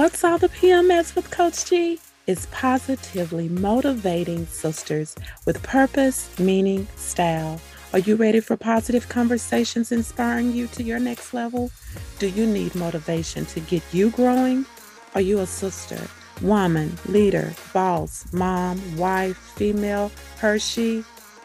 What's all the PMS with Coach G? It's positively motivating sisters with purpose, meaning, style. Are you ready for positive conversations inspiring you to your next level? Do you need motivation to get you growing? Are you a sister, woman, leader, boss, mom, wife, female, Hershey?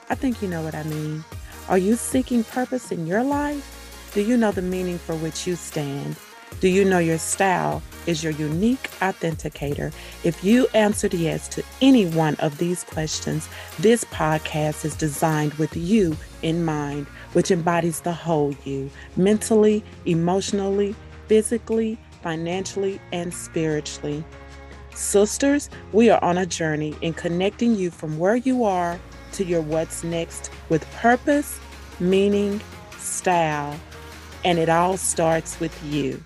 I think you know what I mean. Are you seeking purpose in your life? Do you know the meaning for which you stand? Do you know your style is your unique authenticator? If you answered yes to any one of these questions, this podcast is designed with you in mind, which embodies the whole you mentally, emotionally, physically, financially, and spiritually. Sisters, we are on a journey in connecting you from where you are to your what's next with purpose, meaning, style, and it all starts with you.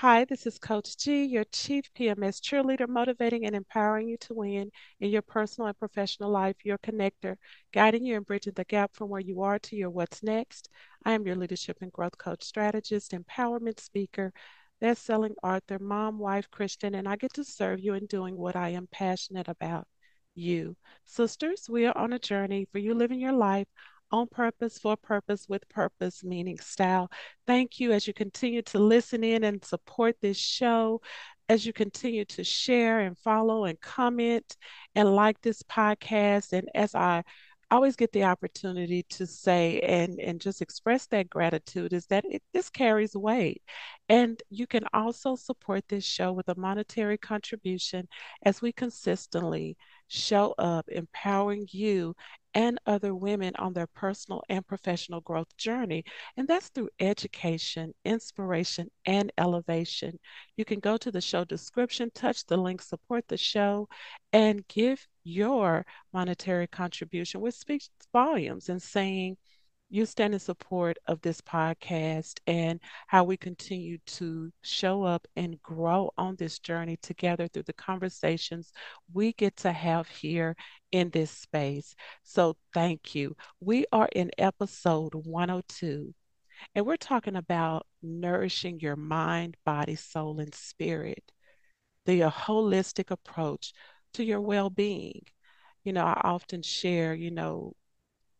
Hi, this is Coach G, your Chief PMS cheerleader, motivating and empowering you to win in your personal and professional life, your connector, guiding you and bridging the gap from where you are to your what's next. I am your leadership and growth coach strategist, empowerment speaker, best-selling author, mom, wife, Christian, and I get to serve you in doing what I am passionate about. You. Sisters, we are on a journey for you living your life on purpose, for purpose, with purpose, meaning style. Thank you as you continue to listen in and support this show, as you continue to share and follow and comment and like this podcast. And as I always get the opportunity to say and and just express that gratitude is that it, this carries weight and you can also support this show with a monetary contribution as we consistently show up empowering you and other women on their personal and professional growth journey. And that's through education, inspiration, and elevation. You can go to the show description, touch the link, support the show, and give your monetary contribution, which speaks volumes and saying, you stand in support of this podcast and how we continue to show up and grow on this journey together through the conversations we get to have here in this space. So, thank you. We are in episode 102, and we're talking about nourishing your mind, body, soul, and spirit, the holistic approach to your well being. You know, I often share, you know,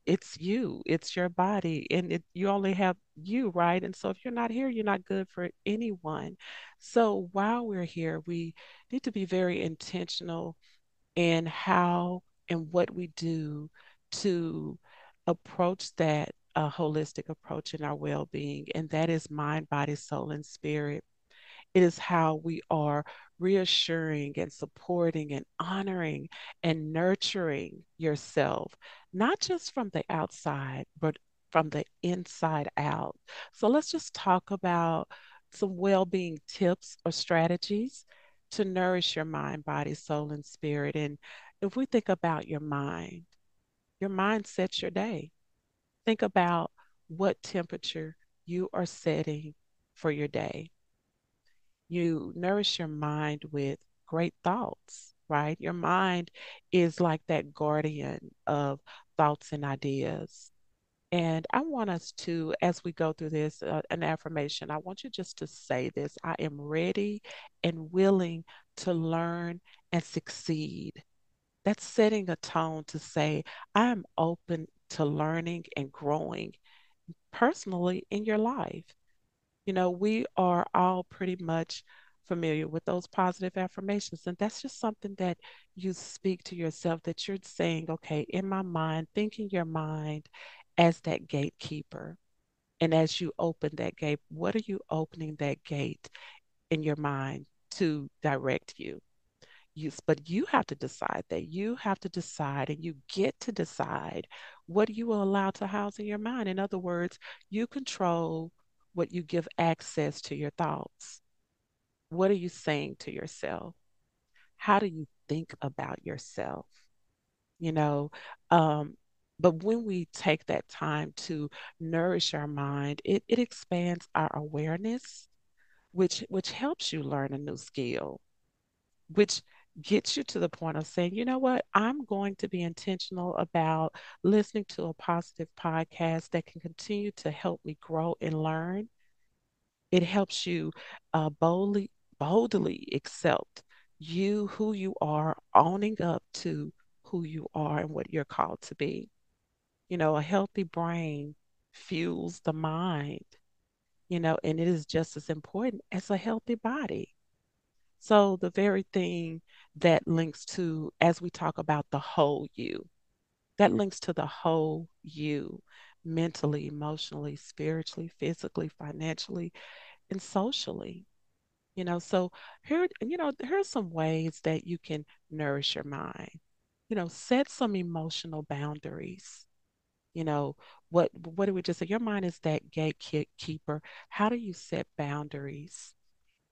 it's you, it's your body, and it, you only have you, right? And so if you're not here, you're not good for anyone. So while we're here, we need to be very intentional in how and what we do to approach that holistic approach in our well being, and that is mind, body, soul, and spirit. It is how we are reassuring and supporting and honoring and nurturing yourself, not just from the outside, but from the inside out. So let's just talk about some well being tips or strategies to nourish your mind, body, soul, and spirit. And if we think about your mind, your mind sets your day. Think about what temperature you are setting for your day you nourish your mind with great thoughts, right? Your mind is like that guardian of thoughts and ideas. And I want us to, as we go through this, uh, an affirmation, I want you just to say this I am ready and willing to learn and succeed. That's setting a tone to say, I am open to learning and growing personally in your life. You know, we are all pretty much familiar with those positive affirmations. And that's just something that you speak to yourself that you're saying, okay, in my mind, thinking your mind as that gatekeeper. And as you open that gate, what are you opening that gate in your mind to direct you? You, but you have to decide that you have to decide and you get to decide what you will allow to house in your mind. In other words, you control what you give access to your thoughts. What are you saying to yourself? How do you think about yourself? You know, um, but when we take that time to nourish our mind, it, it expands our awareness, which which helps you learn a new skill, which gets you to the point of saying, you know what, I'm going to be intentional about listening to a positive podcast that can continue to help me grow and learn. It helps you uh, boldly boldly accept you, who you are, owning up to who you are and what you're called to be. You know, a healthy brain fuels the mind, you know, and it is just as important as a healthy body. So, the very thing that links to, as we talk about the whole you, that mm-hmm. links to the whole you mentally, emotionally, spiritually, physically, financially, and socially. You know, so here, you know, here's some ways that you can nourish your mind. You know, set some emotional boundaries. You know, what what do we just say? Your mind is that gatekeeper. How do you set boundaries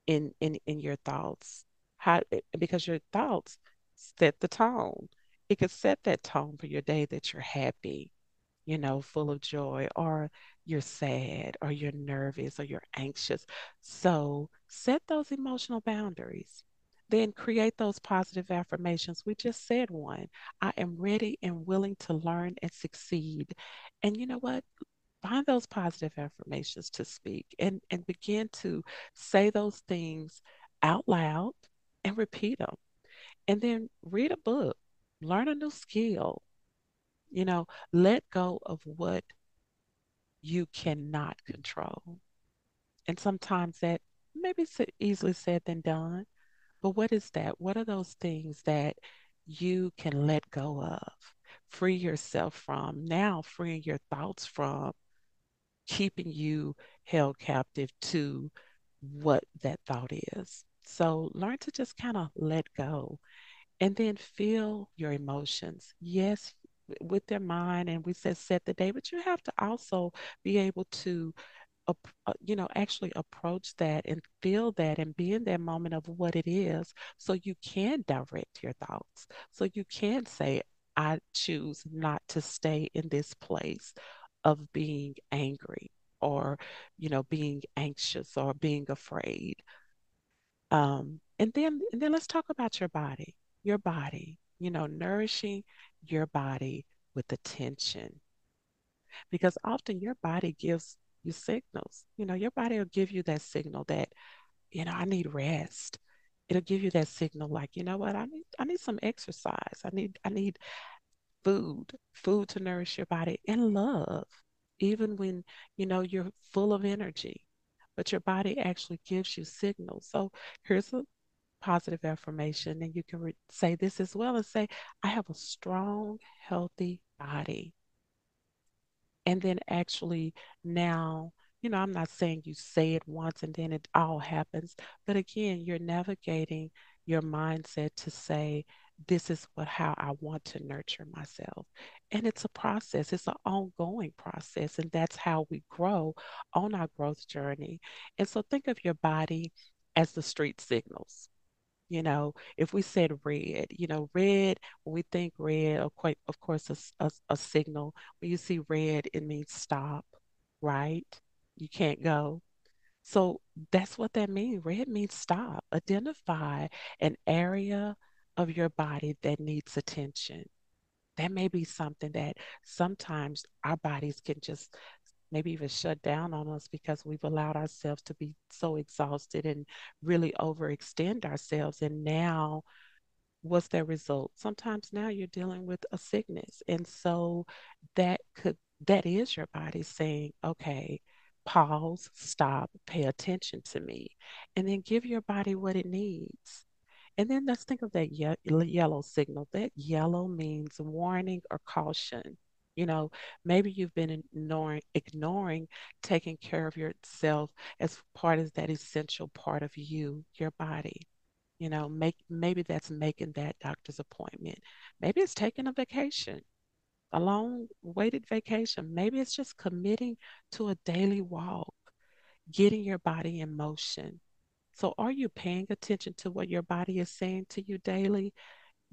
in in in your thoughts? How eh, because your thoughts set the tone. It could set that tone for your day that you're happy, you know, full of joy, or you're sad, or you're nervous, or you're anxious. So set those emotional boundaries. Then create those positive affirmations. We just said one I am ready and willing to learn and succeed. And you know what? Find those positive affirmations to speak and, and begin to say those things out loud and repeat them. And then read a book, learn a new skill, you know, let go of what you cannot control. And sometimes that maybe it's easily said than done. But what is that? What are those things that you can let go of, free yourself from, now freeing your thoughts from, keeping you held captive to what that thought is? So learn to just kind of let go and then feel your emotions. Yes, with their mind, and we said set the day, but you have to also be able to uh, you know, actually approach that and feel that and be in that moment of what it is so you can direct your thoughts. So you can say, I choose not to stay in this place of being angry or, you know, being anxious or being afraid. Um, and then and then let's talk about your body. Your body, you know, nourishing your body with attention. Because often your body gives you signals. You know, your body will give you that signal that, you know, I need rest. It'll give you that signal like, you know what, I need I need some exercise. I need I need food, food to nourish your body and love, even when, you know, you're full of energy. But your body actually gives you signals. So here's a positive affirmation, and you can re- say this as well and say, I have a strong, healthy body and then actually now you know i'm not saying you say it once and then it all happens but again you're navigating your mindset to say this is what how i want to nurture myself and it's a process it's an ongoing process and that's how we grow on our growth journey and so think of your body as the street signals you know, if we said red, you know, red, when we think red, of course, of course a, a, a signal. When you see red, it means stop, right? You can't go. So that's what that means. Red means stop. Identify an area of your body that needs attention. That may be something that sometimes our bodies can just maybe even shut down on us because we've allowed ourselves to be so exhausted and really overextend ourselves. And now, what's their result? Sometimes now you're dealing with a sickness. And so that could, that is your body saying, okay, pause, stop, pay attention to me, and then give your body what it needs. And then let's think of that ye- yellow signal. That yellow means warning or caution. You know, maybe you've been ignoring, ignoring taking care of yourself as part of that essential part of you, your body. You know, make maybe that's making that doctor's appointment. Maybe it's taking a vacation, a long waited vacation. Maybe it's just committing to a daily walk, getting your body in motion. So, are you paying attention to what your body is saying to you daily?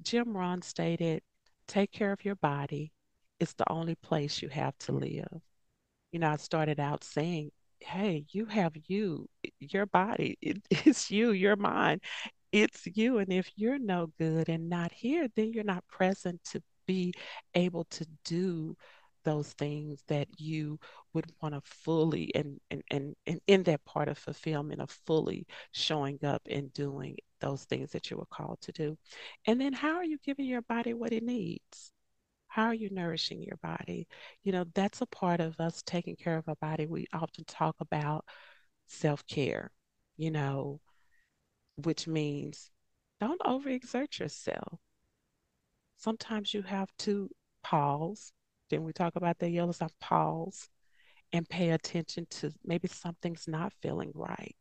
Jim Rohn stated, take care of your body. It's the only place you have to live. You know, I started out saying, hey, you have you, your body, it, it's you, your mind, it's you. And if you're no good and not here, then you're not present to be able to do those things that you would want to fully and, and and and in that part of fulfillment of fully showing up and doing those things that you were called to do. And then how are you giving your body what it needs? How are you nourishing your body? You know that's a part of us taking care of our body. We often talk about self-care you know which means don't overexert yourself. Sometimes you have to pause then we talk about the yellow sign, pause and pay attention to maybe something's not feeling right.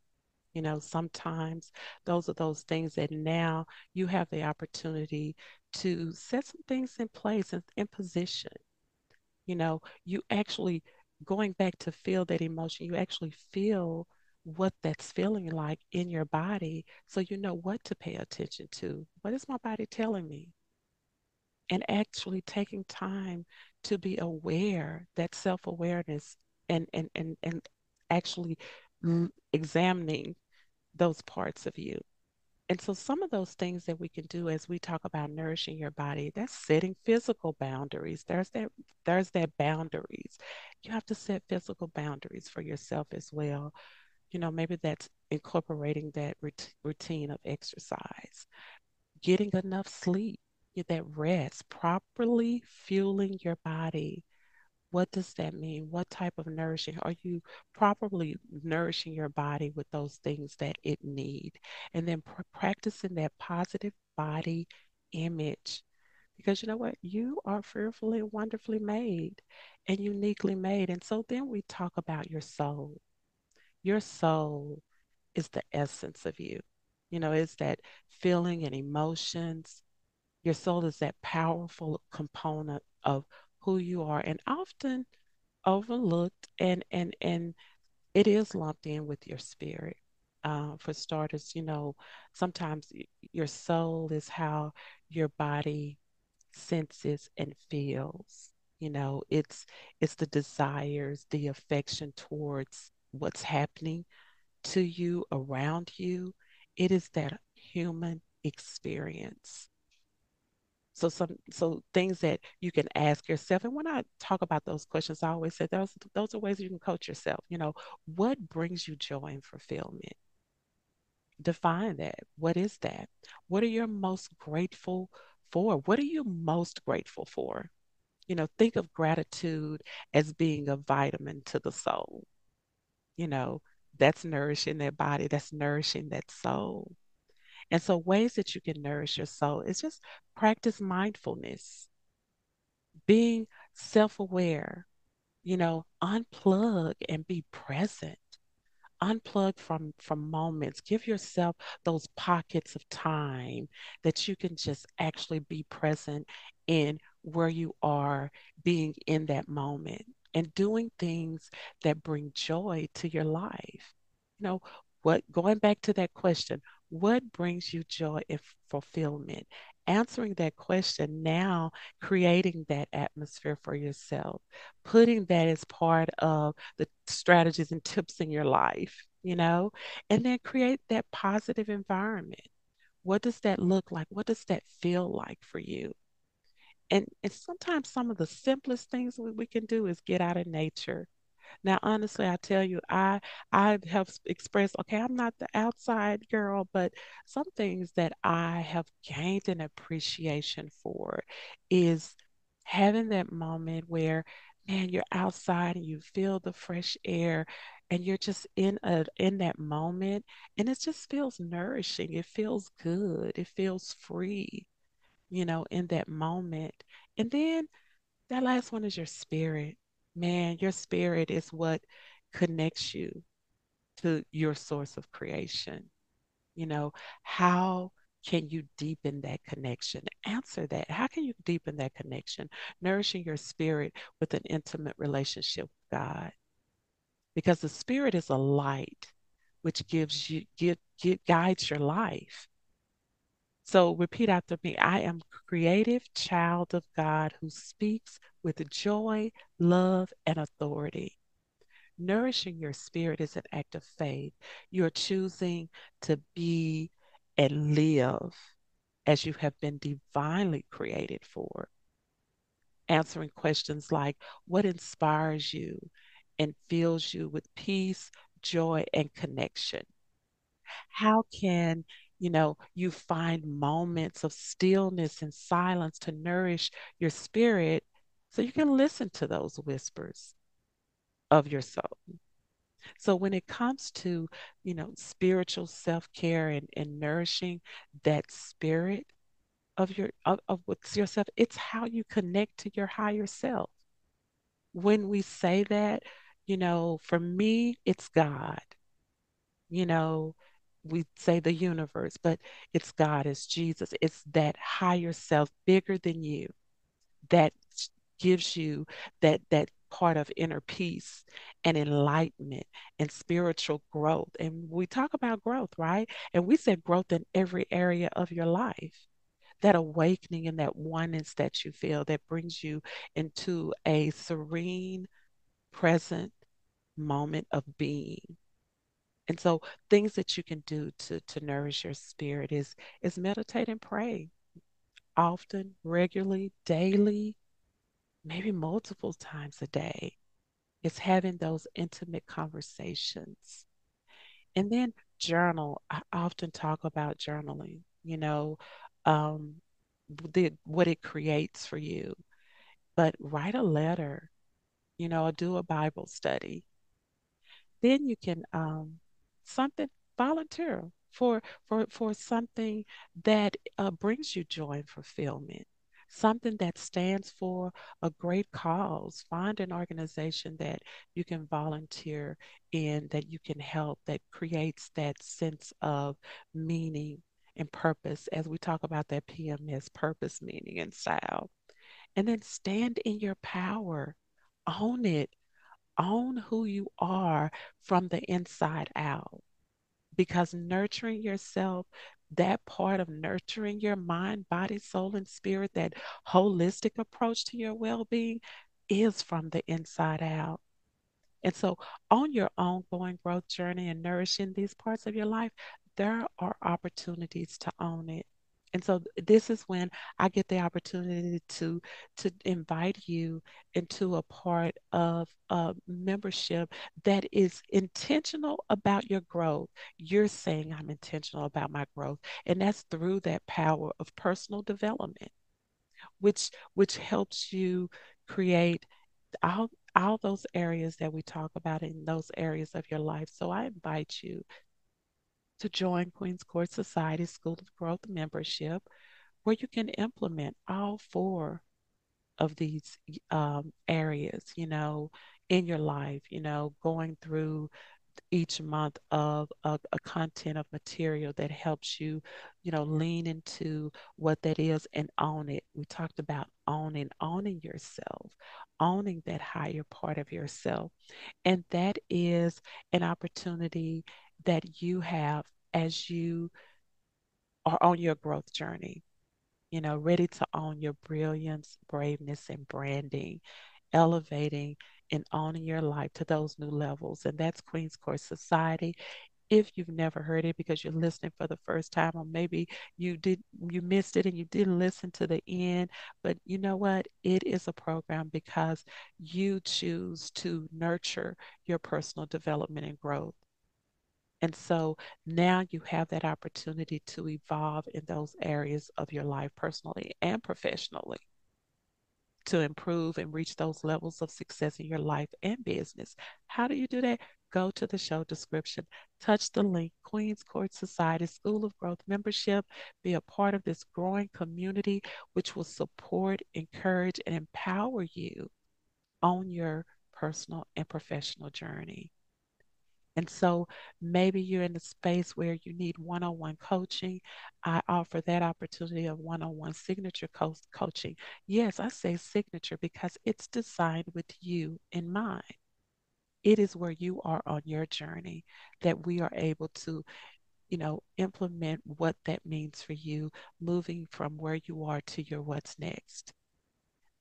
You know, sometimes those are those things that now you have the opportunity to set some things in place and in position. You know, you actually going back to feel that emotion, you actually feel what that's feeling like in your body so you know what to pay attention to. What is my body telling me? And actually taking time to be aware, that self-awareness and and and and actually examining those parts of you. And so some of those things that we can do as we talk about nourishing your body, that's setting physical boundaries. There's that there's that boundaries. You have to set physical boundaries for yourself as well. You know, maybe that's incorporating that routine of exercise, getting enough sleep, that rest, properly fueling your body. What does that mean? What type of nourishing? Are you properly nourishing your body with those things that it need? And then pr- practicing that positive body image. Because you know what? You are fearfully and wonderfully made and uniquely made. And so then we talk about your soul. Your soul is the essence of you. You know, it's that feeling and emotions, your soul is that powerful component of who you are and often overlooked and and and it is lumped in with your spirit. Uh, for starters, you know, sometimes your soul is how your body senses and feels. You know, it's it's the desires, the affection towards what's happening to you around you. It is that human experience. So some so things that you can ask yourself. And when I talk about those questions, I always say those those are ways you can coach yourself. You know, what brings you joy and fulfillment? Define that. What is that? What are you most grateful for? What are you most grateful for? You know, think of gratitude as being a vitamin to the soul. You know, that's nourishing that body, that's nourishing that soul. And so, ways that you can nourish your soul is just practice mindfulness, being self aware, you know, unplug and be present. Unplug from from moments. Give yourself those pockets of time that you can just actually be present in where you are, being in that moment and doing things that bring joy to your life. You know, what going back to that question, what brings you joy and fulfillment? Answering that question now, creating that atmosphere for yourself, putting that as part of the strategies and tips in your life, you know, and then create that positive environment. What does that look like? What does that feel like for you? And, and sometimes some of the simplest things we, we can do is get out of nature now, honestly, I tell you, I I have expressed, okay, I'm not the outside girl, but some things that I have gained an appreciation for is having that moment where, man, you're outside and you feel the fresh air and you're just in a in that moment and it just feels nourishing. It feels good. It feels free, you know, in that moment. And then that last one is your spirit man, your spirit is what connects you to your source of creation. You know, how can you deepen that connection? Answer that. How can you deepen that connection? Nourishing your spirit with an intimate relationship with God. Because the spirit is a light which gives you guides your life. So repeat after me. I am creative child of God who speaks with joy, love, and authority. Nourishing your spirit is an act of faith. You're choosing to be and live as you have been divinely created for. answering questions like what inspires you and fills you with peace, joy, and connection? How can you know, you find moments of stillness and silence to nourish your spirit so you can listen to those whispers of your soul. So when it comes to, you know, spiritual self-care and, and nourishing that spirit of your of, of what's yourself, it's how you connect to your higher self. When we say that, you know, for me, it's God. You know, we say the universe, but it's God, it's Jesus, it's that higher self bigger than you that gives you that that part of inner peace and enlightenment and spiritual growth. And we talk about growth, right? And we said growth in every area of your life. That awakening and that oneness that you feel that brings you into a serene, present moment of being. And so things that you can do to to nourish your spirit is is meditate and pray often, regularly, daily, maybe multiple times a day. It's having those intimate conversations. And then journal. I often talk about journaling, you know, um, the, what it creates for you. But write a letter, you know, do a Bible study. Then you can um, something volunteer for for for something that uh, brings you joy and fulfillment something that stands for a great cause. Find an organization that you can volunteer in, that you can help, that creates that sense of meaning and purpose as we talk about that PMS purpose, meaning, and style. And then stand in your power, own it, own who you are from the inside out because nurturing yourself that part of nurturing your mind, body, soul, and spirit, that holistic approach to your well being is from the inside out. And so, on your ongoing growth journey and nourishing these parts of your life, there are opportunities to own it. And so this is when I get the opportunity to to invite you into a part of a membership that is intentional about your growth. You're saying I'm intentional about my growth, and that's through that power of personal development, which which helps you create all all those areas that we talk about in those areas of your life. So I invite you to join Queen's Court Society School of Growth membership, where you can implement all four of these um, areas, you know, in your life, you know, going through each month of a, a, content of material that helps you, you know, lean into what that is and own it. We talked about owning, owning yourself, owning that higher part of yourself. And that is an opportunity that you have as you are on your growth journey, you know, ready to own your brilliance, braveness, and branding, elevating and owning your life to those new levels. And that's Queen's Court Society. If you've never heard it because you're listening for the first time, or maybe you did you missed it and you didn't listen to the end, but you know what? It is a program because you choose to nurture your personal development and growth. And so now you have that opportunity to evolve in those areas of your life, personally and professionally, to improve and reach those levels of success in your life and business. How do you do that? Go to the show description, touch the link, Queen's Court Society School of Growth membership, be a part of this growing community, which will support, encourage, and empower you on your personal and professional journey. And so maybe you're in a space where you need one on one coaching. I offer that opportunity of one on one signature co- coaching. Yes, I say signature because it's designed with you in mind. It is where you are on your journey that we are able to, you know, implement what that means for you, moving from where you are to your what's next.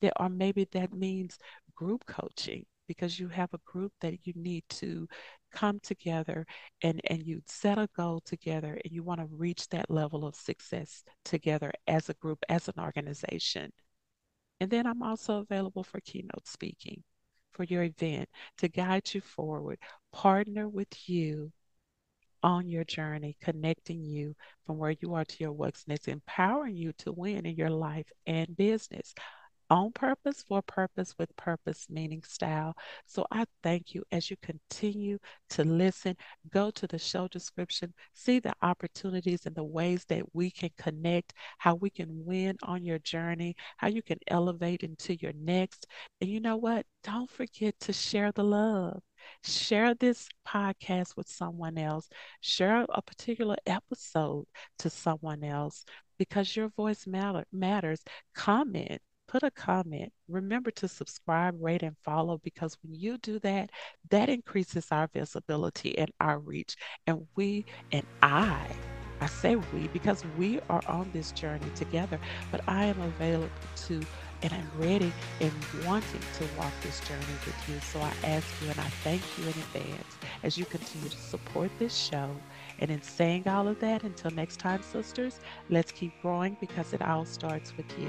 There, or maybe that means group coaching because you have a group that you need to come together and, and you set a goal together and you want to reach that level of success together as a group, as an organization. And then I'm also available for keynote speaking for your event to guide you forward, partner with you on your journey, connecting you from where you are to your what's next, empowering you to win in your life and business on purpose, for purpose, with purpose, meaning style. So I thank you as you continue to listen. Go to the show description, see the opportunities and the ways that we can connect, how we can win on your journey, how you can elevate into your next. And you know what? Don't forget to share the love. Share this podcast with someone else. Share a particular episode to someone else because your voice matter, matters. Comment, put a comment. Remember to subscribe, rate, and follow because when you do that, that increases our visibility and our reach. And we and I, I say we because we are on this journey together, but I am available to and I'm ready and wanting to walk this journey with you. So I ask you and I thank you in advance as you continue to support this show. And in saying all of that, until next time, sisters, let's keep growing because it all starts with you.